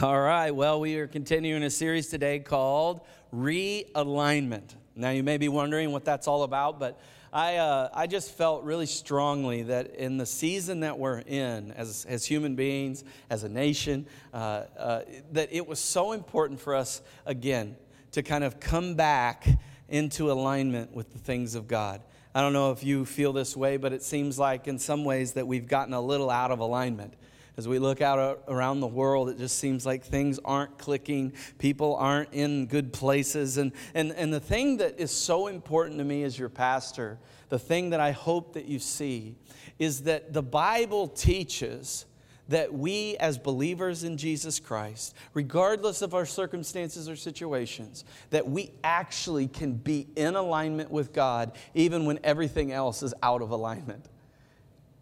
All right, well, we are continuing a series today called Realignment. Now, you may be wondering what that's all about, but I, uh, I just felt really strongly that in the season that we're in as, as human beings, as a nation, uh, uh, that it was so important for us, again, to kind of come back into alignment with the things of God. I don't know if you feel this way, but it seems like in some ways that we've gotten a little out of alignment. As we look out uh, around the world, it just seems like things aren't clicking. People aren't in good places. And, and, and the thing that is so important to me as your pastor, the thing that I hope that you see, is that the Bible teaches that we, as believers in Jesus Christ, regardless of our circumstances or situations, that we actually can be in alignment with God even when everything else is out of alignment.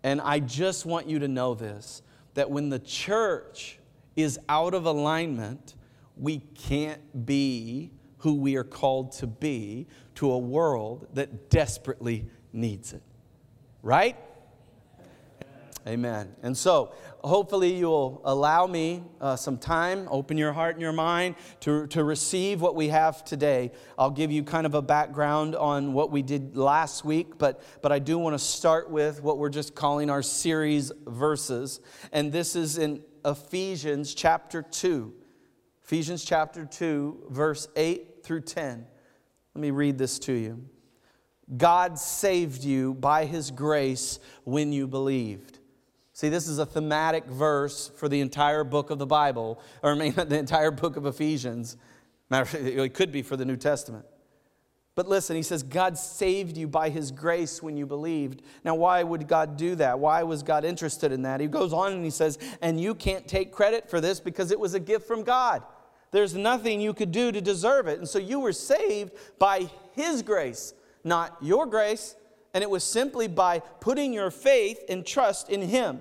And I just want you to know this that when the church is out of alignment, we can't be who we are called to be to a world that desperately needs it. Right? Amen. And so, hopefully, you'll allow me uh, some time, open your heart and your mind to, to receive what we have today. I'll give you kind of a background on what we did last week, but, but I do want to start with what we're just calling our series verses. And this is in Ephesians chapter 2. Ephesians chapter 2, verse 8 through 10. Let me read this to you. God saved you by his grace when you believed. See, this is a thematic verse for the entire book of the Bible, or I mean, the entire book of Ephesians. Matter, it could be for the New Testament. But listen, he says, God saved you by his grace when you believed. Now, why would God do that? Why was God interested in that? He goes on and he says, and you can't take credit for this because it was a gift from God. There's nothing you could do to deserve it. And so you were saved by his grace, not your grace, and it was simply by putting your faith and trust in Him.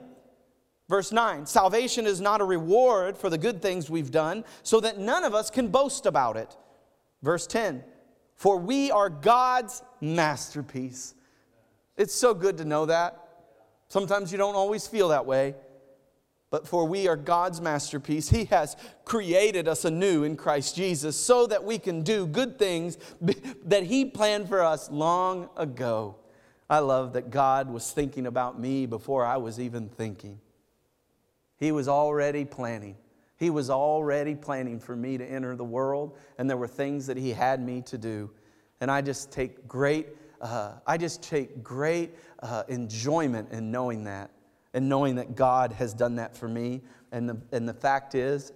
Verse 9 Salvation is not a reward for the good things we've done, so that none of us can boast about it. Verse 10 For we are God's masterpiece. It's so good to know that. Sometimes you don't always feel that way. But for we are God's masterpiece. He has created us anew in Christ Jesus so that we can do good things that He planned for us long ago. I love that God was thinking about me before I was even thinking. He was already planning. He was already planning for me to enter the world, and there were things that He had me to do. And I just take great, uh, I just take great uh, enjoyment in knowing that, and knowing that God has done that for me. And the, and the fact is,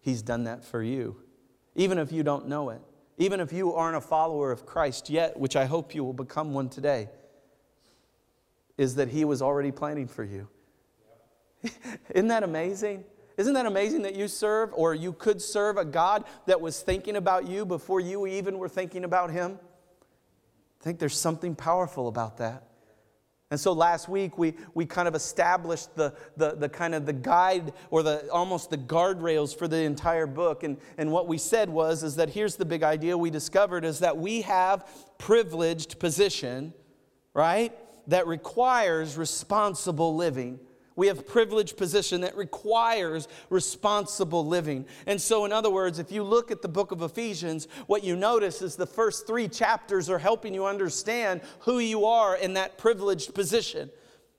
He's done that for you, even if you don't know it, even if you aren't a follower of Christ yet, which I hope you will become one today is that He was already planning for you. Isn't that amazing? Isn't that amazing that you serve or you could serve a God that was thinking about you before you even were thinking about Him? I think there's something powerful about that. And so last week we, we kind of established the, the, the kind of the guide or the almost the guardrails for the entire book. And, and what we said was is that here's the big idea we discovered is that we have privileged position, right? That requires responsible living. We have a privileged position that requires responsible living. And so, in other words, if you look at the book of Ephesians, what you notice is the first three chapters are helping you understand who you are in that privileged position.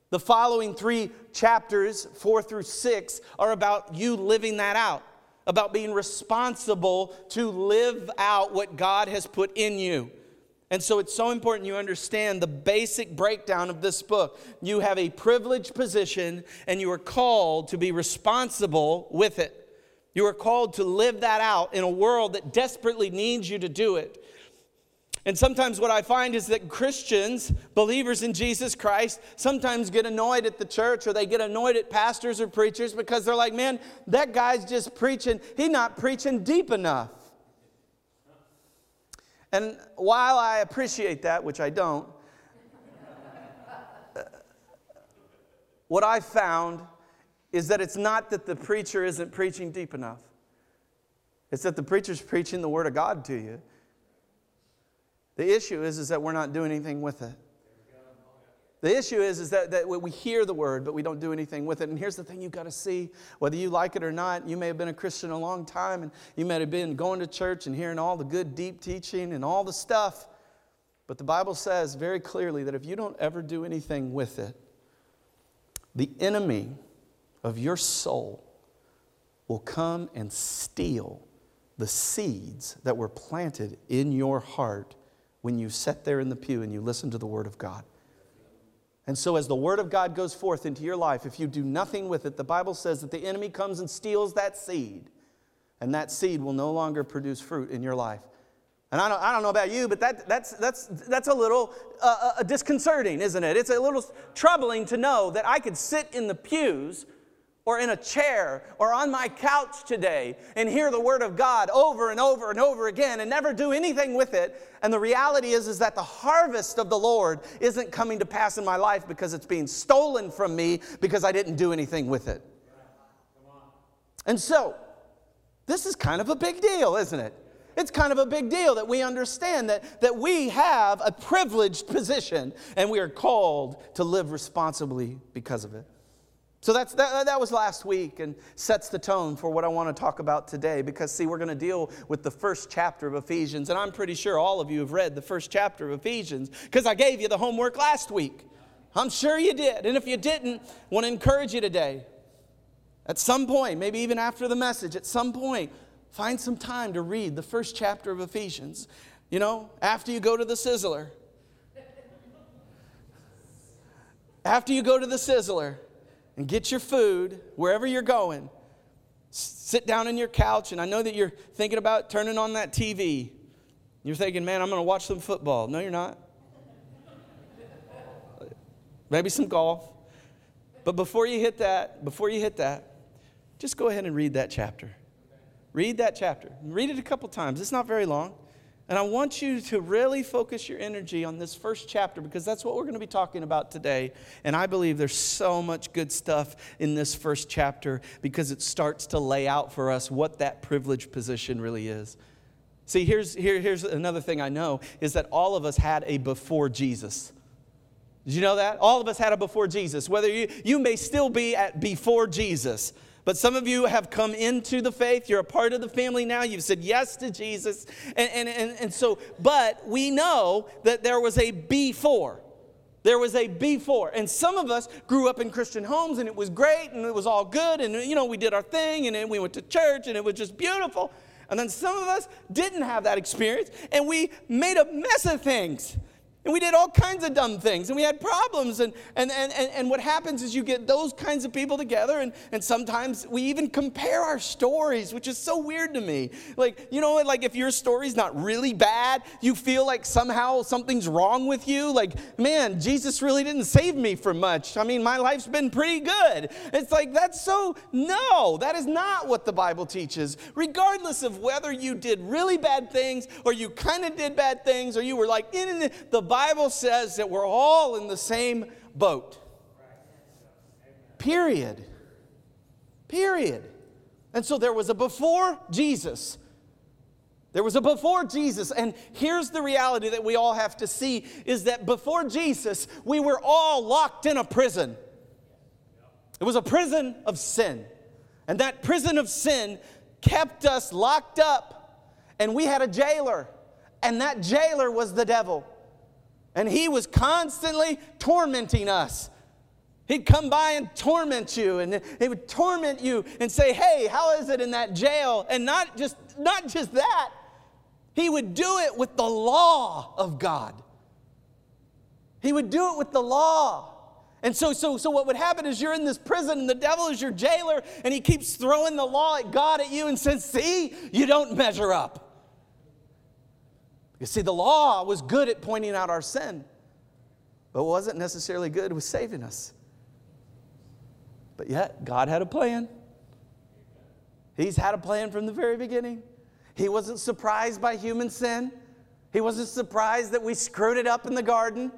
The following three chapters, four through six, are about you living that out, about being responsible to live out what God has put in you. And so it's so important you understand the basic breakdown of this book. You have a privileged position and you are called to be responsible with it. You are called to live that out in a world that desperately needs you to do it. And sometimes what I find is that Christians, believers in Jesus Christ, sometimes get annoyed at the church or they get annoyed at pastors or preachers because they're like, man, that guy's just preaching, he's not preaching deep enough. And while I appreciate that, which I don't, uh, what I found is that it's not that the preacher isn't preaching deep enough. It's that the preacher's preaching the Word of God to you. The issue is, is that we're not doing anything with it. The issue is, is that, that we hear the word, but we don't do anything with it. And here's the thing you've got to see whether you like it or not, you may have been a Christian a long time, and you may have been going to church and hearing all the good, deep teaching and all the stuff. But the Bible says very clearly that if you don't ever do anything with it, the enemy of your soul will come and steal the seeds that were planted in your heart when you sat there in the pew and you listened to the Word of God. And so, as the Word of God goes forth into your life, if you do nothing with it, the Bible says that the enemy comes and steals that seed, and that seed will no longer produce fruit in your life. And I don't, I don't know about you, but that, that's, that's, that's a little uh, uh, disconcerting, isn't it? It's a little troubling to know that I could sit in the pews or in a chair or on my couch today and hear the word of God over and over and over again and never do anything with it. And the reality is, is that the harvest of the Lord isn't coming to pass in my life because it's being stolen from me because I didn't do anything with it. And so, this is kind of a big deal, isn't it? It's kind of a big deal that we understand that, that we have a privileged position and we are called to live responsibly because of it. So that's, that, that was last week and sets the tone for what I want to talk about today because, see, we're going to deal with the first chapter of Ephesians. And I'm pretty sure all of you have read the first chapter of Ephesians because I gave you the homework last week. I'm sure you did. And if you didn't, I want to encourage you today. At some point, maybe even after the message, at some point, find some time to read the first chapter of Ephesians. You know, after you go to the Sizzler. After you go to the Sizzler and get your food wherever you're going. Sit down in your couch, and I know that you're thinking about turning on that TV. You're thinking, man, I'm going to watch some football. No, you're not. Maybe some golf. But before you hit that, before you hit that, just go ahead and read that chapter. Read that chapter. Read it a couple times. It's not very long. And I want you to really focus your energy on this first chapter because that's what we're going to be talking about today. And I believe there's so much good stuff in this first chapter because it starts to lay out for us what that privileged position really is. See, here's, here, here's another thing I know is that all of us had a before Jesus. Did you know that? All of us had a before Jesus. Whether you, you may still be at before Jesus. But some of you have come into the faith. You're a part of the family now. You've said yes to Jesus. And, and, and, and so, but we know that there was a before. There was a before. And some of us grew up in Christian homes and it was great and it was all good. And, you know, we did our thing and we went to church and it was just beautiful. And then some of us didn't have that experience and we made a mess of things. And we did all kinds of dumb things and we had problems. And, and, and, and what happens is you get those kinds of people together, and, and sometimes we even compare our stories, which is so weird to me. Like, you know, like if your story's not really bad, you feel like somehow something's wrong with you. Like, man, Jesus really didn't save me from much. I mean, my life's been pretty good. It's like, that's so, no, that is not what the Bible teaches. Regardless of whether you did really bad things or you kind of did bad things or you were like, in the Bible Bible says that we're all in the same boat. Period. Period. And so there was a before Jesus. There was a before Jesus. And here's the reality that we all have to see is that before Jesus, we were all locked in a prison. It was a prison of sin. And that prison of sin kept us locked up. And we had a jailer. And that jailer was the devil. And he was constantly tormenting us. He'd come by and torment you, and he would torment you and say, Hey, how is it in that jail? And not just, not just that, he would do it with the law of God. He would do it with the law. And so, so, so what would happen is you're in this prison and the devil is your jailer and he keeps throwing the law at God at you and says, See, you don't measure up. You see, the law was good at pointing out our sin, but wasn't necessarily good with saving us. But yet, God had a plan. He's had a plan from the very beginning. He wasn't surprised by human sin. He wasn't surprised that we screwed it up in the garden.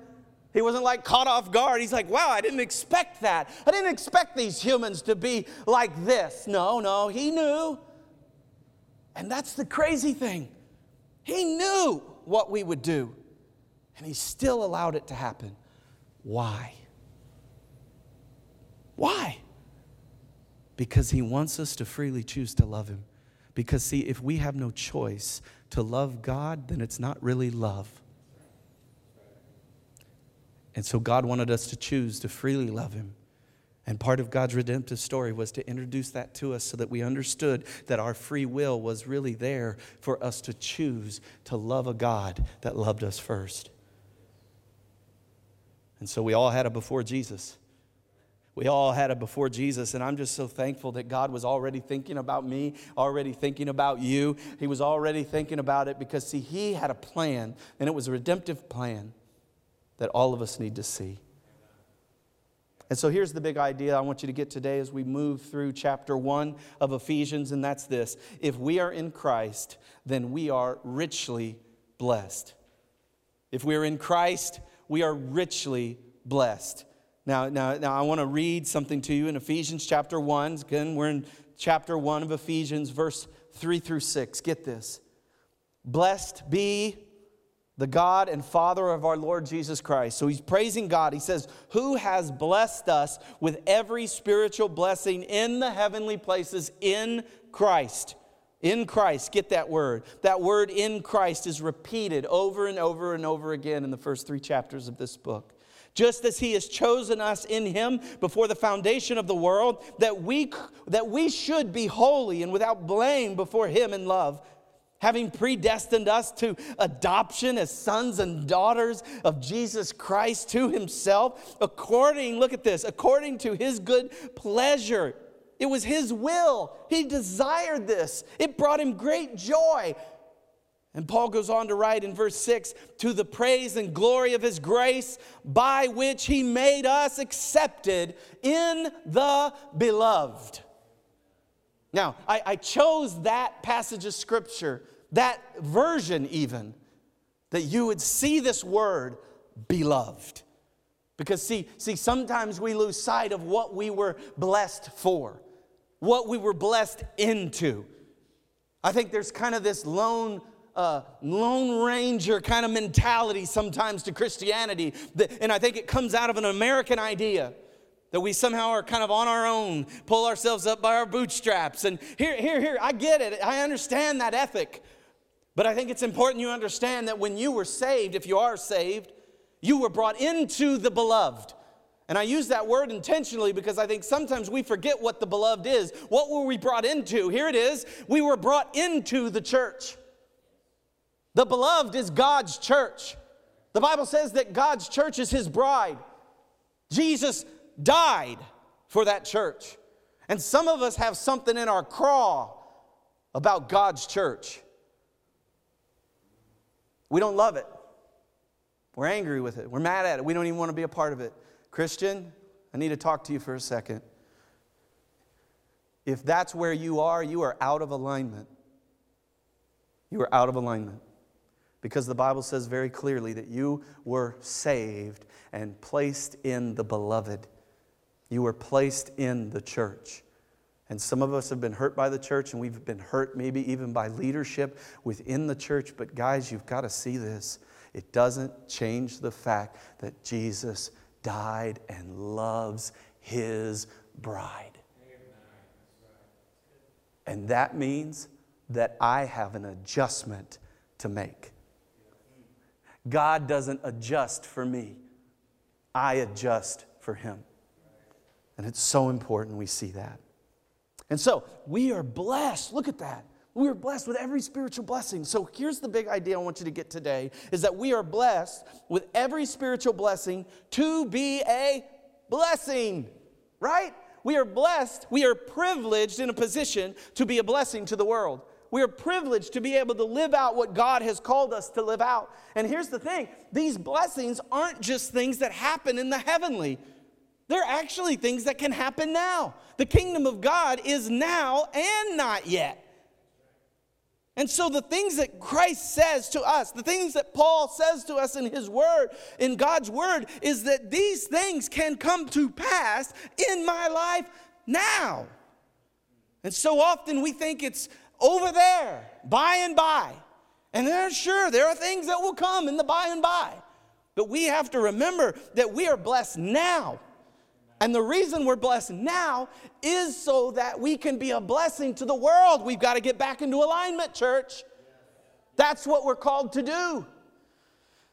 He wasn't like caught off guard. He's like, wow, I didn't expect that. I didn't expect these humans to be like this. No, no, he knew. And that's the crazy thing. He knew what we would do, and He still allowed it to happen. Why? Why? Because he wants us to freely choose to love him. Because, see, if we have no choice to love God, then it's not really love. And so God wanted us to choose to freely love him. And part of God's redemptive story was to introduce that to us so that we understood that our free will was really there for us to choose to love a God that loved us first. And so we all had it before Jesus. We all had it before Jesus, and I'm just so thankful that God was already thinking about me, already thinking about you. He was already thinking about it because, see, He had a plan, and it was a redemptive plan that all of us need to see. And so here's the big idea I want you to get today as we move through chapter one of Ephesians, and that's this if we are in Christ, then we are richly blessed. If we're in Christ, we are richly blessed. Now, now, now I want to read something to you in Ephesians chapter 1. Again, we're in chapter 1 of Ephesians, verse 3 through 6. Get this. Blessed be the God and Father of our Lord Jesus Christ. So he's praising God. He says, Who has blessed us with every spiritual blessing in the heavenly places in Christ. In Christ, get that word. That word in Christ is repeated over and over and over again in the first three chapters of this book. Just as he has chosen us in him before the foundation of the world, that we, that we should be holy and without blame before him in love having predestined us to adoption as sons and daughters of Jesus Christ to himself, according, look at this, according to his good pleasure. It was his will. He desired this. It brought him great joy. And Paul goes on to write in verse 6 to the praise and glory of his grace, by which he made us accepted in the beloved. Now, I, I, chose that passage of scripture, that version even, that you would see this word, beloved. Because see, see, sometimes we lose sight of what we were blessed for, what we were blessed into. I think there's kind of this lone uh, lone ranger kind of mentality sometimes to Christianity, and I think it comes out of an American idea that we somehow are kind of on our own, pull ourselves up by our bootstraps. And here, here, here, I get it. I understand that ethic. But I think it's important you understand that when you were saved, if you are saved, you were brought into the beloved. And I use that word intentionally because I think sometimes we forget what the beloved is. What were we brought into? Here it is. We were brought into the church. The beloved is God's church. The Bible says that God's church is his bride. Jesus died for that church. And some of us have something in our craw about God's church. We don't love it. We're angry with it. We're mad at it. We don't even want to be a part of it. Christian, I need to talk to you for a second. If that's where you are, you are out of alignment. You are out of alignment. Because the Bible says very clearly that you were saved and placed in the beloved. You were placed in the church. And some of us have been hurt by the church, and we've been hurt maybe even by leadership within the church. But guys, you've got to see this. It doesn't change the fact that Jesus died and loves his bride. And that means that I have an adjustment to make. God doesn't adjust for me, I adjust for him. And it's so important we see that. And so we are blessed. Look at that. We are blessed with every spiritual blessing. So here's the big idea I want you to get today is that we are blessed with every spiritual blessing to be a blessing, right? We are blessed, we are privileged in a position to be a blessing to the world. We are privileged to be able to live out what God has called us to live out. And here's the thing these blessings aren't just things that happen in the heavenly. They're actually things that can happen now. The kingdom of God is now and not yet. And so, the things that Christ says to us, the things that Paul says to us in his word, in God's word, is that these things can come to pass in my life now. And so often we think it's over there, by and by. And there, sure, there are things that will come in the by and by. But we have to remember that we are blessed now. And the reason we're blessed now is so that we can be a blessing to the world. We've got to get back into alignment, church. That's what we're called to do.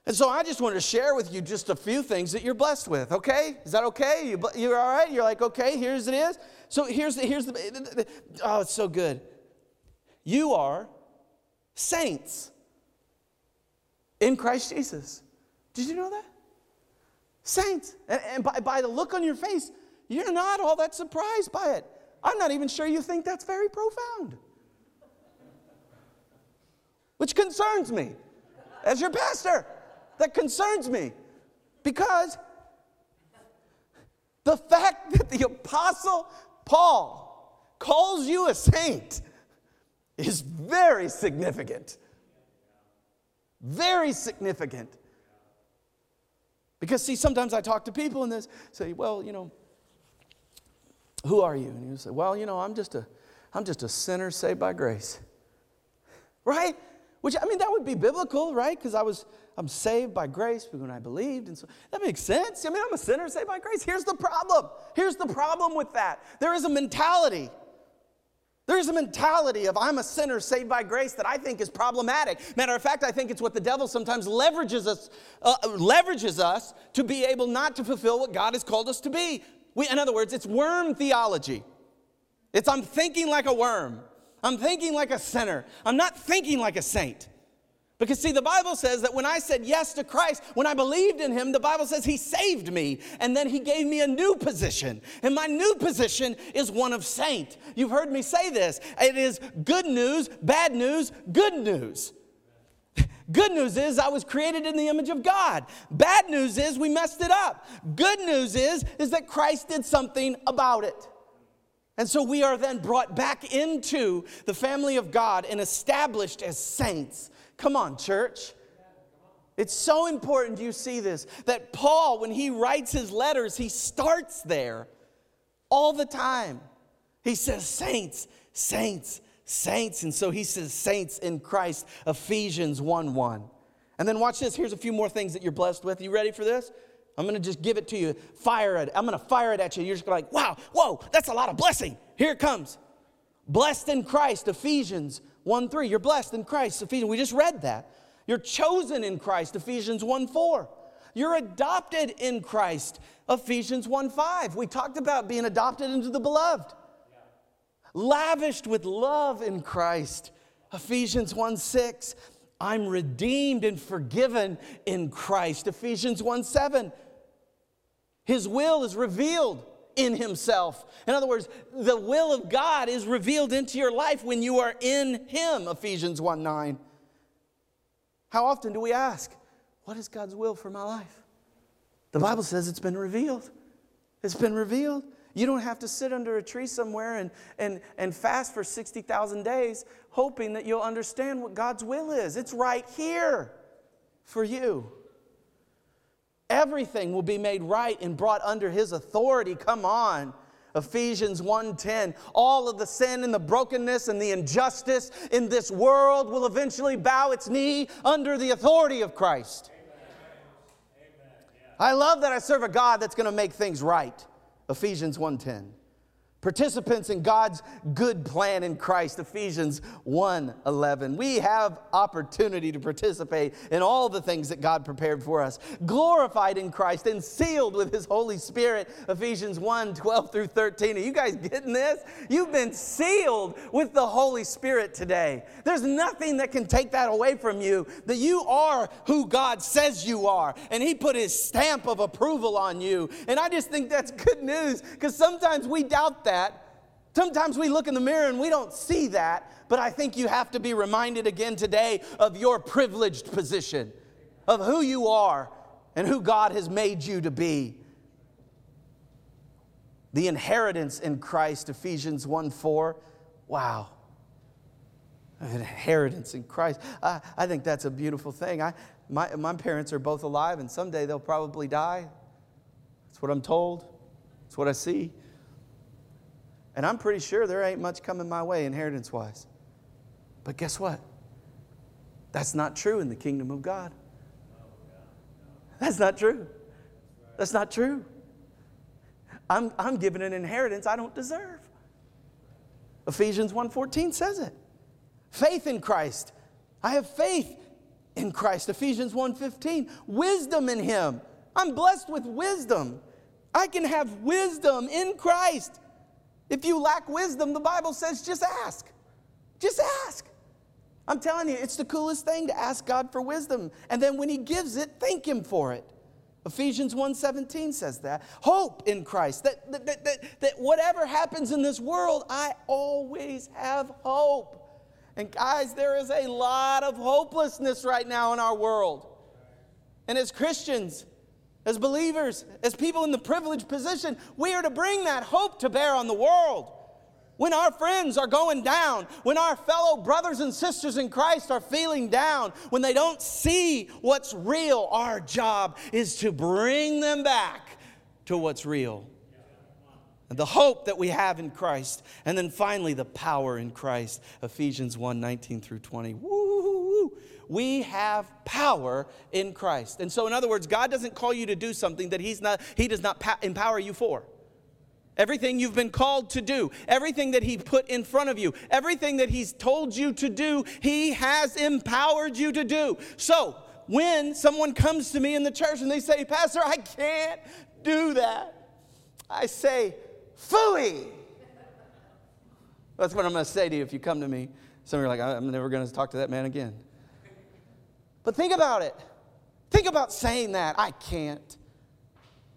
And so I just want to share with you just a few things that you're blessed with, okay? Is that okay? You, you're all right? You're like, okay, here's it is. So here's the, here's the, oh, it's so good. You are saints in Christ Jesus. Did you know that? Saints. And, and by, by the look on your face, you're not all that surprised by it. I'm not even sure you think that's very profound. Which concerns me as your pastor. That concerns me because the fact that the apostle Paul calls you a saint is very significant. Very significant. Because, see, sometimes I talk to people and they say, well, you know, who are you? And you say, well, you know, I'm just a, I'm just a sinner saved by grace. Right? Which, I mean, that would be biblical, right? Because I was, I'm saved by grace when I believed. And so that makes sense. I mean, I'm a sinner saved by grace. Here's the problem. Here's the problem with that. There is a mentality there's a mentality of I'm a sinner saved by grace that I think is problematic. Matter of fact, I think it's what the devil sometimes leverages us, uh, leverages us to be able not to fulfill what God has called us to be. We, in other words, it's worm theology. It's I'm thinking like a worm. I'm thinking like a sinner. I'm not thinking like a saint. Because, see, the Bible says that when I said yes to Christ, when I believed in Him, the Bible says He saved me and then He gave me a new position. And my new position is one of saint. You've heard me say this it is good news, bad news, good news. Good news is I was created in the image of God. Bad news is we messed it up. Good news is is that Christ did something about it. And so we are then brought back into the family of God and established as saints. Come on, church. It's so important you see this that Paul, when he writes his letters, he starts there all the time. He says, Saints, saints, saints. And so he says, Saints in Christ, Ephesians 1 1. And then watch this. Here's a few more things that you're blessed with. You ready for this? I'm going to just give it to you. Fire it. I'm going to fire it at you. You're just like, wow, whoa, that's a lot of blessing. Here it comes. Blessed in Christ, Ephesians 1 3. You're blessed in Christ. Ephesians, we just read that. You're chosen in Christ. Ephesians 1 4. You're adopted in Christ. Ephesians 1 5. We talked about being adopted into the beloved. Lavished with love in Christ. Ephesians 1 6. I'm redeemed and forgiven in Christ. Ephesians 1 7. His will is revealed in himself. In other words, the will of God is revealed into your life when you are in him, Ephesians 1 9. How often do we ask, What is God's will for my life? The Bible says it's been revealed. It's been revealed. You don't have to sit under a tree somewhere and, and, and fast for 60,000 days hoping that you'll understand what God's will is. It's right here for you. Everything will be made right and brought under his authority. Come on. Ephesians 1:10 all of the sin and the brokenness and the injustice in this world will eventually bow its knee under the authority of Christ. Amen. I love that I serve a God that's going to make things right. Ephesians 1:10 participants in God's good plan in Christ Ephesians 1:11 we have opportunity to participate in all the things that God prepared for us glorified in Christ and sealed with his holy spirit Ephesians 1:12 through 13 are you guys getting this? You've been sealed with the holy spirit today. There's nothing that can take that away from you that you are who God says you are and he put his stamp of approval on you. And I just think that's good news because sometimes we doubt that. Sometimes we look in the mirror and we don't see that, but I think you have to be reminded again today of your privileged position, of who you are and who God has made you to be. The inheritance in Christ, Ephesians 1 4. Wow. An inheritance in Christ. I, I think that's a beautiful thing. I, my, my parents are both alive, and someday they'll probably die. That's what I'm told, that's what I see. And I'm pretty sure there ain't much coming my way inheritance wise. But guess what? That's not true in the kingdom of God. That's not true. That's not true. I'm, I'm given an inheritance I don't deserve. Ephesians 1:14 says it. Faith in Christ. I have faith in Christ. Ephesians 1:15. Wisdom in him. I'm blessed with wisdom. I can have wisdom in Christ. If you lack wisdom, the Bible says just ask. Just ask. I'm telling you, it's the coolest thing to ask God for wisdom. And then when He gives it, thank Him for it. Ephesians 1:17 says that. Hope in Christ. That, that, that, that, that whatever happens in this world, I always have hope. And guys, there is a lot of hopelessness right now in our world. And as Christians, as believers, as people in the privileged position, we are to bring that hope to bear on the world. When our friends are going down, when our fellow brothers and sisters in Christ are feeling down, when they don't see what's real, our job is to bring them back to what's real. And The hope that we have in Christ. And then finally, the power in Christ. Ephesians 1 19 through 20. Woo! We have power in Christ. And so, in other words, God doesn't call you to do something that he's not, He does not empower you for. Everything you've been called to do, everything that He put in front of you, everything that He's told you to do, He has empowered you to do. So, when someone comes to me in the church and they say, Pastor, I can't do that, I say, Fooey. That's what I'm going to say to you if you come to me. Some of you are like, I'm never going to talk to that man again. But think about it. Think about saying that. I can't.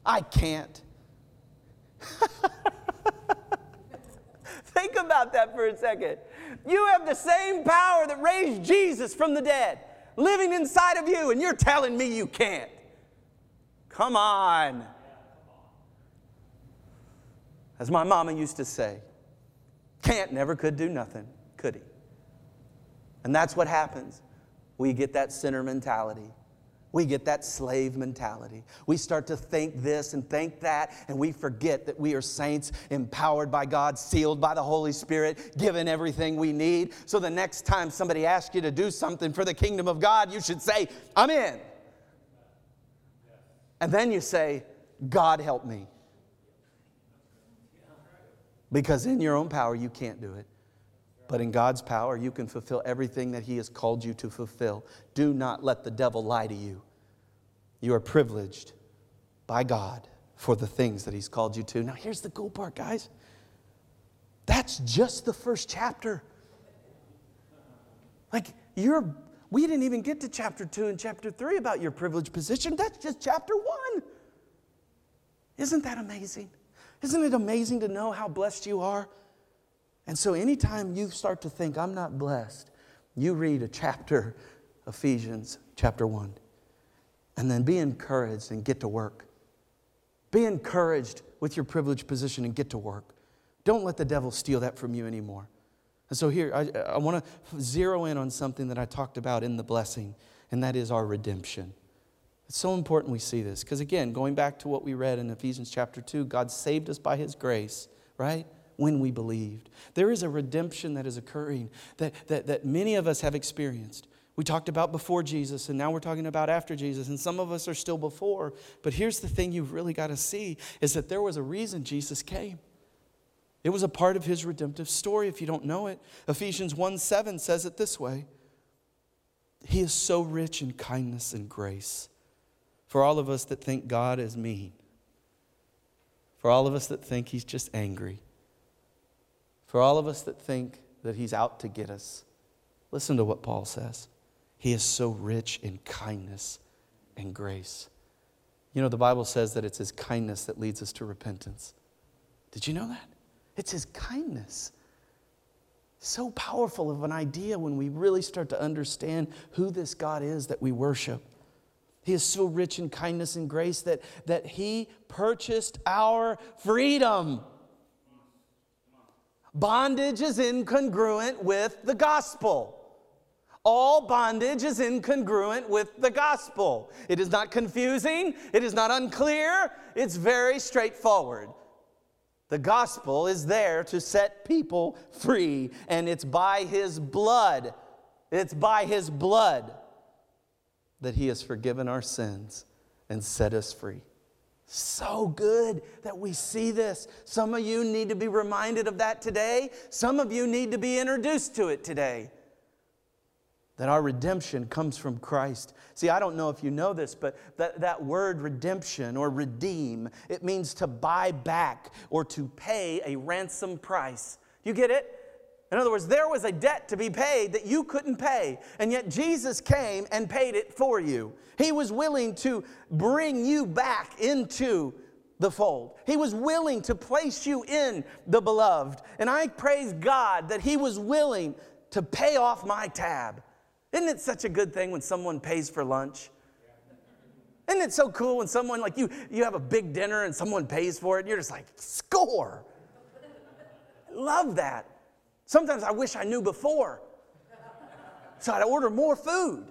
I can't. Think about that for a second. You have the same power that raised Jesus from the dead living inside of you, and you're telling me you can't. Come on. As my mama used to say, can't never could do nothing, could he? And that's what happens. We get that sinner mentality. We get that slave mentality. We start to think this and think that, and we forget that we are saints, empowered by God, sealed by the Holy Spirit, given everything we need. So the next time somebody asks you to do something for the kingdom of God, you should say, I'm in. And then you say, God help me. Because in your own power, you can't do it. But in God's power, you can fulfill everything that He has called you to fulfill. Do not let the devil lie to you. You are privileged by God for the things that He's called you to. Now, here's the cool part, guys. That's just the first chapter. Like, you're, we didn't even get to chapter two and chapter three about your privileged position. That's just chapter one. Isn't that amazing? Isn't it amazing to know how blessed you are? And so, anytime you start to think, I'm not blessed, you read a chapter, Ephesians chapter 1, and then be encouraged and get to work. Be encouraged with your privileged position and get to work. Don't let the devil steal that from you anymore. And so, here, I, I want to zero in on something that I talked about in the blessing, and that is our redemption. It's so important we see this because, again, going back to what we read in Ephesians chapter 2, God saved us by his grace, right? When we believed. There is a redemption that is occurring that, that, that many of us have experienced. We talked about before Jesus, and now we're talking about after Jesus, and some of us are still before. But here's the thing you've really got to see is that there was a reason Jesus came. It was a part of his redemptive story if you don't know it. Ephesians 1 7 says it this way He is so rich in kindness and grace for all of us that think God is mean, for all of us that think he's just angry. For all of us that think that he's out to get us, listen to what Paul says. He is so rich in kindness and grace. You know, the Bible says that it's his kindness that leads us to repentance. Did you know that? It's his kindness. So powerful of an idea when we really start to understand who this God is that we worship. He is so rich in kindness and grace that, that he purchased our freedom. Bondage is incongruent with the gospel. All bondage is incongruent with the gospel. It is not confusing, it is not unclear, it's very straightforward. The gospel is there to set people free, and it's by his blood. It's by his blood that he has forgiven our sins and set us free. So good that we see this. Some of you need to be reminded of that today. Some of you need to be introduced to it today. That our redemption comes from Christ. See, I don't know if you know this, but that, that word redemption or redeem, it means to buy back or to pay a ransom price. You get it? In other words, there was a debt to be paid that you couldn't pay, and yet Jesus came and paid it for you. He was willing to bring you back into the fold. He was willing to place you in the beloved. And I praise God that He was willing to pay off my tab. Isn't it such a good thing when someone pays for lunch? Isn't it so cool when someone, like you, you have a big dinner and someone pays for it and you're just like, score. Love that. Sometimes I wish I knew before. So I'd order more food.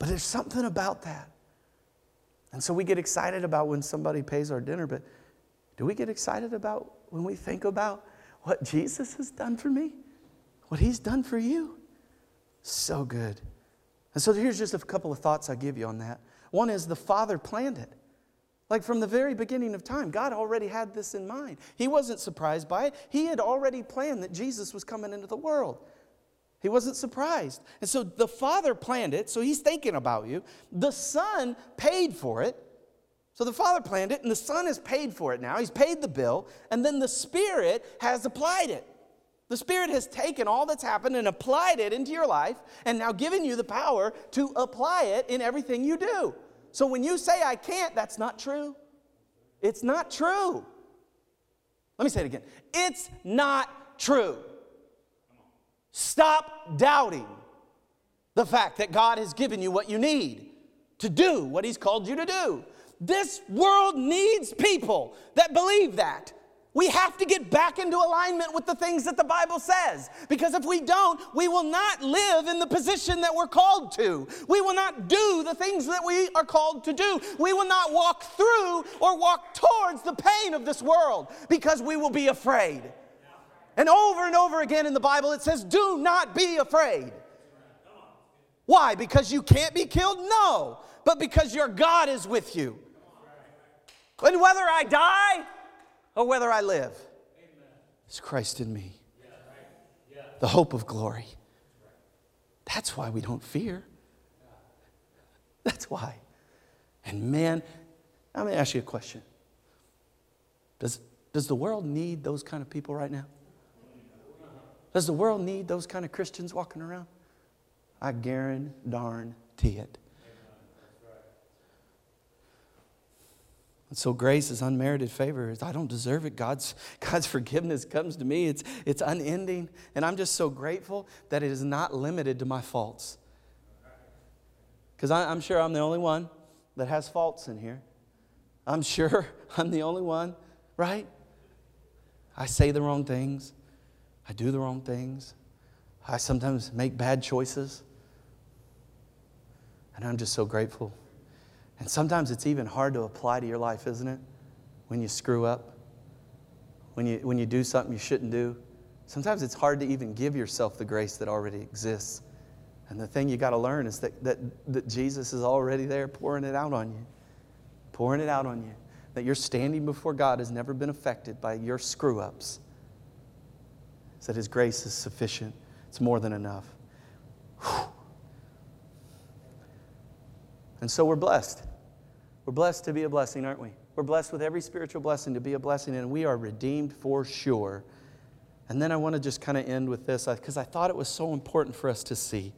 But there's something about that. And so we get excited about when somebody pays our dinner, but do we get excited about when we think about what Jesus has done for me? What he's done for you? So good. And so here's just a couple of thoughts I give you on that. One is the Father planned it. Like from the very beginning of time, God already had this in mind. He wasn't surprised by it. He had already planned that Jesus was coming into the world. He wasn't surprised. And so the Father planned it, so He's thinking about you. The Son paid for it. So the Father planned it, and the Son has paid for it now. He's paid the bill, and then the Spirit has applied it. The Spirit has taken all that's happened and applied it into your life, and now given you the power to apply it in everything you do. So when you say I can't, that's not true. It's not true. Let me say it again. It's not true. Stop doubting the fact that God has given you what you need to do what He's called you to do. This world needs people that believe that. We have to get back into alignment with the things that the Bible says. Because if we don't, we will not live in the position that we're called to. We will not do the things that we are called to do. We will not walk through or walk towards the pain of this world because we will be afraid. And over and over again in the Bible, it says, Do not be afraid. Why? Because you can't be killed? No, but because your God is with you. And whether I die, or whether I live. it's Christ in me. The hope of glory. That's why we don't fear. That's why. And man, I'm going to ask you a question. Does, does the world need those kind of people right now? Does the world need those kind of Christians walking around? I guarantee it. So grace is unmerited favor. I don't deserve it. God's, God's forgiveness comes to me. It's, it's unending. And I'm just so grateful that it is not limited to my faults. Because I'm sure I'm the only one that has faults in here. I'm sure I'm the only one, right? I say the wrong things. I do the wrong things. I sometimes make bad choices. And I'm just so grateful and sometimes it's even hard to apply to your life, isn't it? When you screw up, when you, when you do something you shouldn't do. Sometimes it's hard to even give yourself the grace that already exists. And the thing you got to learn is that, that, that Jesus is already there pouring it out on you, pouring it out on you. That your standing before God has never been affected by your screw ups. That His grace is sufficient, it's more than enough. Whew. And so we're blessed. We're blessed to be a blessing, aren't we? We're blessed with every spiritual blessing to be a blessing, and we are redeemed for sure. And then I want to just kind of end with this uh, because I thought it was so important for us to see.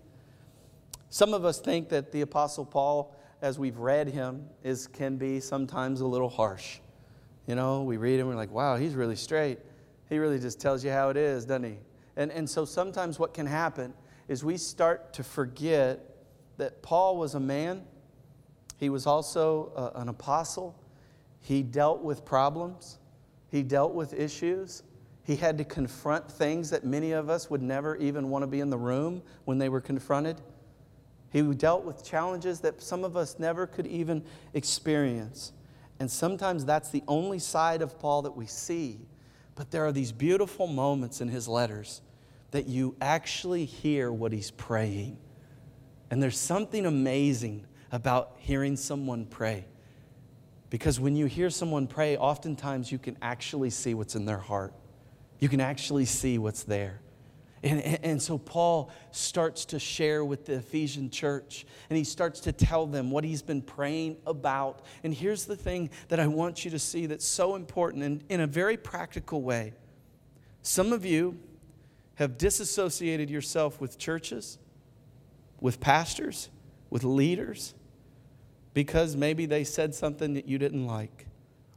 Some of us think that the Apostle Paul, as we've read him, is, can be sometimes a little harsh. You know, we read him, we're like, wow, he's really straight. He really just tells you how it is, doesn't he? And, and so sometimes what can happen is we start to forget that Paul was a man he was also uh, an apostle. He dealt with problems, he dealt with issues. He had to confront things that many of us would never even want to be in the room when they were confronted. He dealt with challenges that some of us never could even experience. And sometimes that's the only side of Paul that we see. But there are these beautiful moments in his letters that you actually hear what he's praying And there's something amazing about hearing someone pray. Because when you hear someone pray, oftentimes you can actually see what's in their heart. You can actually see what's there. And, and, so Paul starts to share with the Ephesian church, and he starts to tell them what he's been praying about. And here's the thing that I want you to see that's so important and in a very practical way. Some of you have disassociated yourself with churches, with pastors, with leaders, because maybe they said something that you didn't like.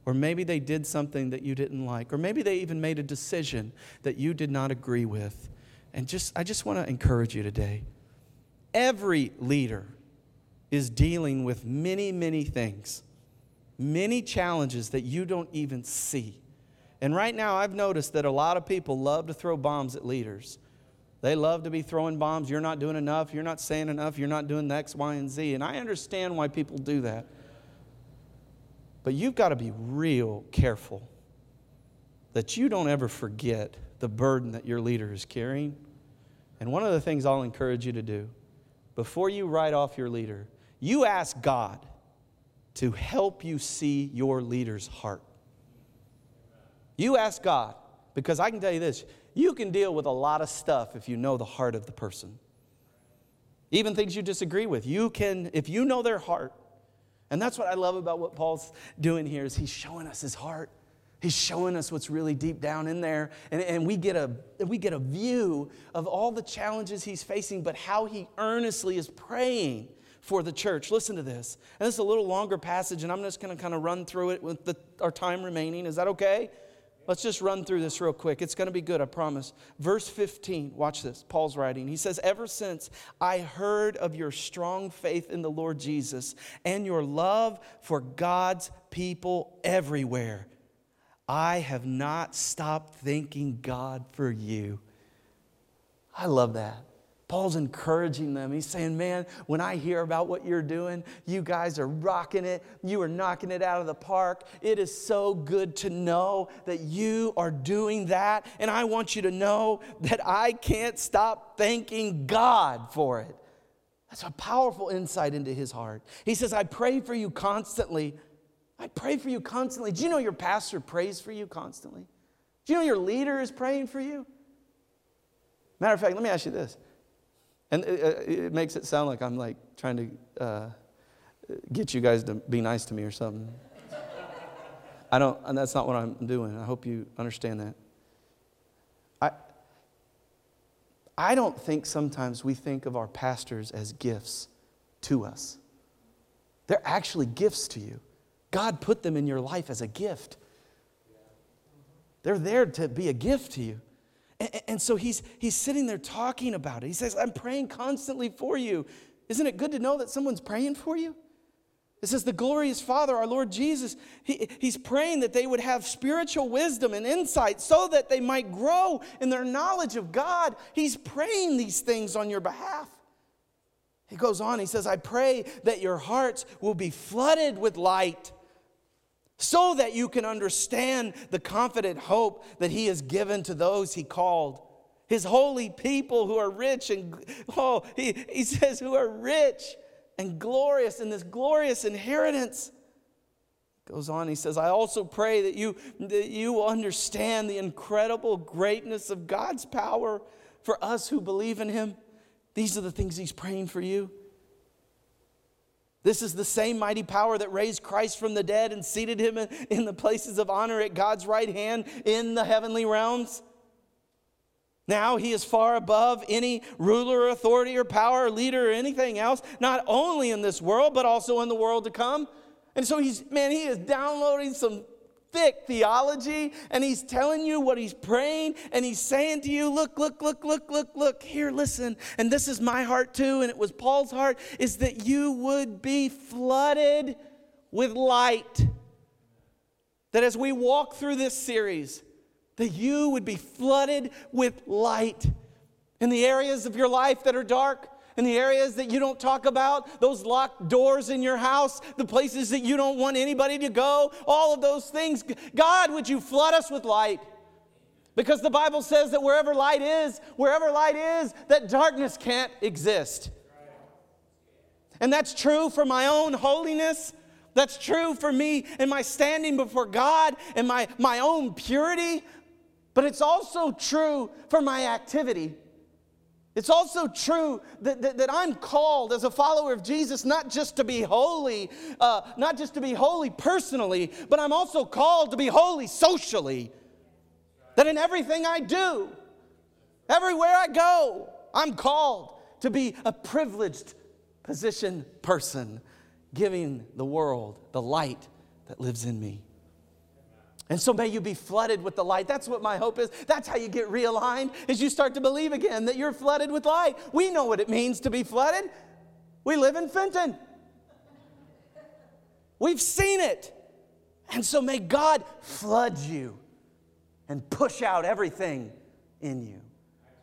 Or maybe they did something that you didn't like. Or maybe they even made a decision that you did not agree with. And just, I just want to encourage you today. Every leader is dealing with many, many things, many challenges that you don't even see. And right now, I've noticed that a lot of people love to throw bombs at leaders. They love to be throwing bombs. You're not doing enough. You're not saying enough. You're not doing X, Y, and Z. And I understand why people do that. But you've got to be real careful that you don't ever forget the burden that your leader is carrying and one of the things I'll encourage you to do before you write off your leader, you ask God to help you see your leader's heart. You ask God, because I can tell you this you can deal with a lot of stuff if you know the heart of the person. Even things you disagree with. You can, if you know their heart, and that's what I love about what Paul's doing here is he's showing us his heart. He's showing us what's really deep down in there. And, and we, get a, we get a view of all the challenges he's facing, but how he earnestly is praying for the church. Listen to this. And this is a little longer passage, and I'm just going to kind of run through it with the, our time remaining. Is that okay? Let's just run through this real quick. It's going to be good, I promise. Verse 15, watch this. Paul's writing. He says, Ever since I heard of your strong faith in the Lord Jesus and your love for God's people everywhere, I have not stopped thanking God for you. I love that. Paul's encouraging them. He's saying, Man, when I hear about what you're doing, you guys are rocking it. You are knocking it out of the park. It is so good to know that you are doing that. And I want you to know that I can't stop thanking God for it. That's a powerful insight into his heart. He says, I pray for you constantly I pray for you constantly. Do you know your pastor prays for you constantly? Do you know your leader is praying for you? Matter of fact, let me ask you this. And it, uh, it makes it sound like I'm like trying to uh, get you guys to be nice to me or something. I don't, and that's not what I'm doing. I hope you understand that. I, I don't think sometimes we think of our pastors as gifts to us. They're actually gifts to you. God put them in your life as a gift. They're there to be a gift to you. And, and, so he's, he's sitting there talking about it. He says, I'm praying constantly for you. Isn't it good to know that someone's praying for you? It says, The glorious Father, our Lord Jesus, he, he's praying that they would have spiritual wisdom and insight so that they might grow in their knowledge of God. He's praying these things on your behalf. He goes on, he says, I pray that your hearts will be flooded with light so that you can understand the confident hope that He has given to those He called. His holy people who are rich and, oh, He, he says, who are rich and glorious in this glorious inheritance. Goes on, he says, I also pray that you, that you will understand the incredible greatness of God's power for us who believe in Him. These are the things He's praying for you. This is the same mighty power that raised Christ from the dead and seated him in the places of honor at God's right hand in the heavenly realms. Now he is far above any ruler or authority or power or leader or anything else, not only in this world, but also in the world to come. And so he's, man, he is downloading some thick theology and he's telling you what he's praying and he's saying to you, look, look, look, look, look, look, here, listen. And this is my heart too, and it was Paul's heart, is that you would be flooded with light. That as we walk through this series, that you would be flooded with light in the areas of your life that are dark in the areas that you don't talk about, those locked doors in your house, the places that you don't want anybody to go, all of those things. God, would you flood us with light? Because the Bible says that wherever light is, wherever light is, that darkness can't exist. And that's true for my own holiness. That's true for me and my standing before God and my, my own purity. But it's also true for my activity. It's also true that, that, that, I'm called as a follower of Jesus not just to be holy, uh, not just to be holy personally, but I'm also called to be holy socially. That in everything I do, everywhere I go, I'm called to be a privileged position person, giving the world the light that lives in me. And so may you be flooded with the light. That's what my hope is. That's how you get realigned is you start to believe again that you're flooded with light. We know what it means to be flooded. We live in Fenton. We've seen it. And so may God flood you and push out everything in you.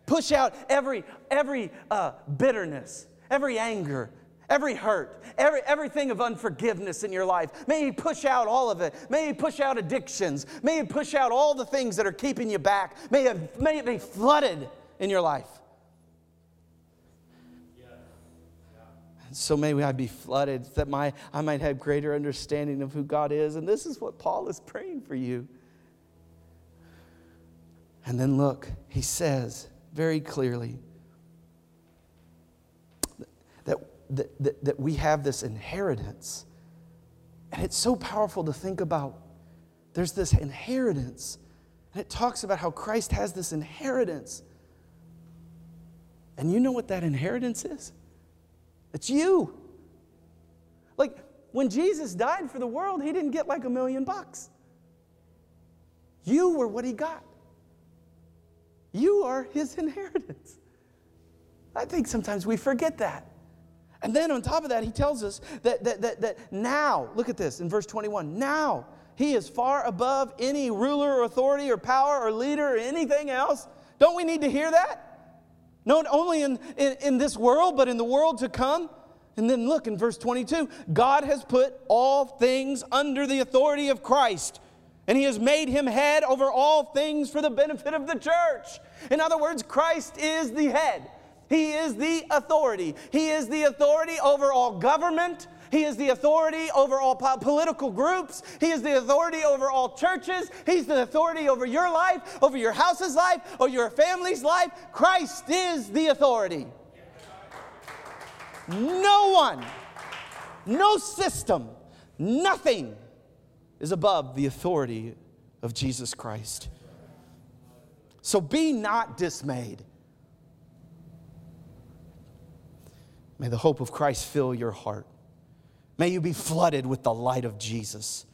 Push out every every uh, bitterness, every anger, every hurt, every, everything of unforgiveness in your life. May He push out all of it. May He push out addictions. May He push out all the things that are keeping you back. May it, may it be flooded in your life. So may I be flooded that my, I might have greater understanding of who God is. And this is what Paul is praying for you. And then look, he says very clearly, that, that, we have this inheritance. And it's so powerful to think about. There's this inheritance. And it talks about how Christ has this inheritance. And you know what that inheritance is? It's you. Like when Jesus died for the world, he didn't get like a million bucks. You were what he got. You are his inheritance. I think sometimes we forget that. And then on top of that, he tells us that, that, that, that now, look at this in verse 21 now he is far above any ruler or authority or power or leader or anything else. Don't we need to hear that? Not only in, in, in this world, but in the world to come. And then look in verse 22 God has put all things under the authority of Christ, and he has made him head over all things for the benefit of the church. In other words, Christ is the head. He is the authority. He is the authority over all government. He is the authority over all political groups. He is the authority over all churches. He's the authority over your life, over your house's life, or your family's life. Christ is the authority. No one, no system, nothing is above the authority of Jesus Christ. So be not dismayed. May the hope of Christ fill your heart. May you be flooded with the light of Jesus.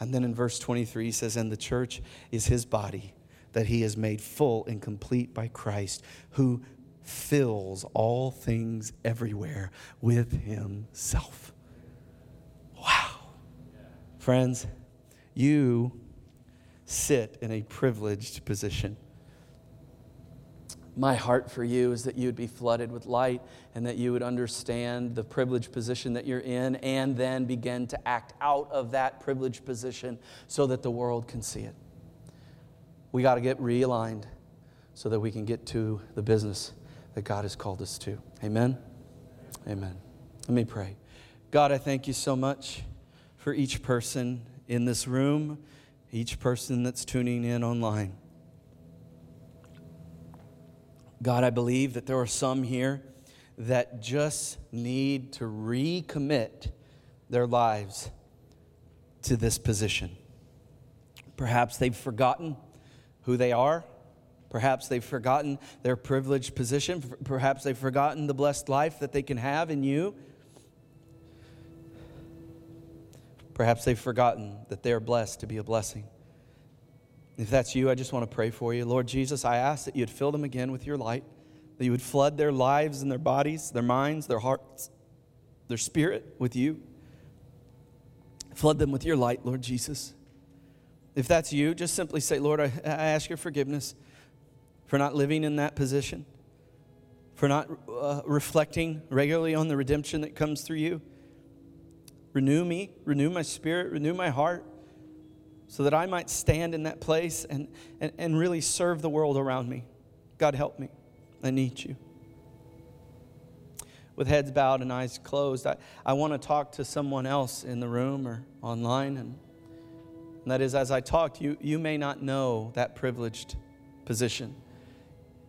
And then in verse 23, he says, And the church is his body that he has made full and complete by Christ, who fills all things everywhere with himself. Wow. Friends, you sit in a privileged position my heart for you is that you would be flooded with light and that you would understand the privileged position that you're in and then begin to act out of that privileged position so that the world can see it. We got to get realigned so that we can get to the business that God has called us to. Amen? Amen. Let me pray. God, I thank you so much for each person in this room, each person that's tuning in online. God, I believe that there are some here that just need to recommit their lives to this position. Perhaps they've forgotten who they are. Perhaps they've forgotten their privileged position. Perhaps they've forgotten the blessed life that they can have in you. Perhaps they've forgotten that they are blessed to be a blessing. If that's you, I just want to pray for you. Lord Jesus, I ask that you'd fill them again with your light, that you would flood their lives and their bodies, their minds, their hearts, their spirit with you. Flood them with your light, Lord Jesus. If that's you, just simply say, Lord, I, I ask your forgiveness for not living in that position, for not uh, reflecting regularly on the redemption that comes through you. Renew me, renew my spirit, renew my heart so that I might stand in that place and, and, and really serve the world around me. God, help me. I need you. with heads bowed and eyes closed, I, I want to talk to someone else in the room or online. And, and that is, as I talked, you, you may not know that privileged position.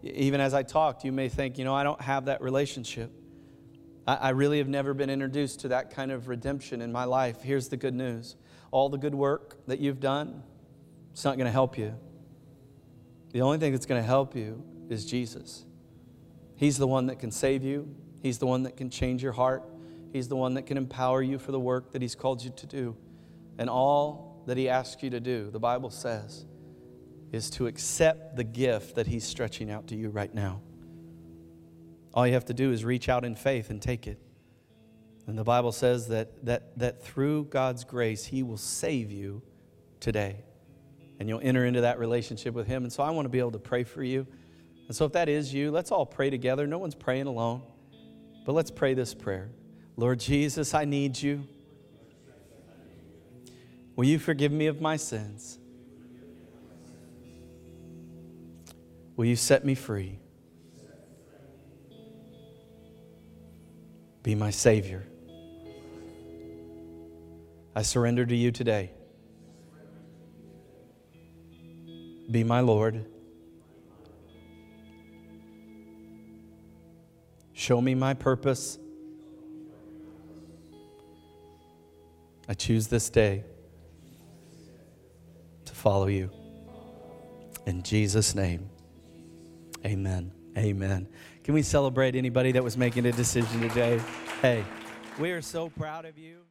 Even as I talked, you may think, you know, I don't have that relationship. I, I really have never been introduced to that kind of redemption in my life. Here's the good news all the good work that you've done, it's not going to help you. The only thing that's going to help you is Jesus. He's the one that can save you, He's the one that can change your heart, He's the one that can empower you for the work that He's called you to do. And all that He asks you to do, the Bible says, is to accept the gift that He's stretching out to you right now. All you have to do is reach out in faith and take it. And the Bible says that, that, that through God's grace, He will save you today. And you'll enter into that relationship with Him. And so I want to be able to pray for you. And so if that is you, let's all pray together. No one's praying alone. But let's pray this prayer Lord Jesus, I need you. Will you forgive me of my sins? Will you set me free? Be my Savior. I surrender to you today. Be my Lord. Show me my purpose. I choose this day to follow you. In Jesus' name, amen. Amen. Can we celebrate anybody that was making a decision today? Hey, we are so proud of you.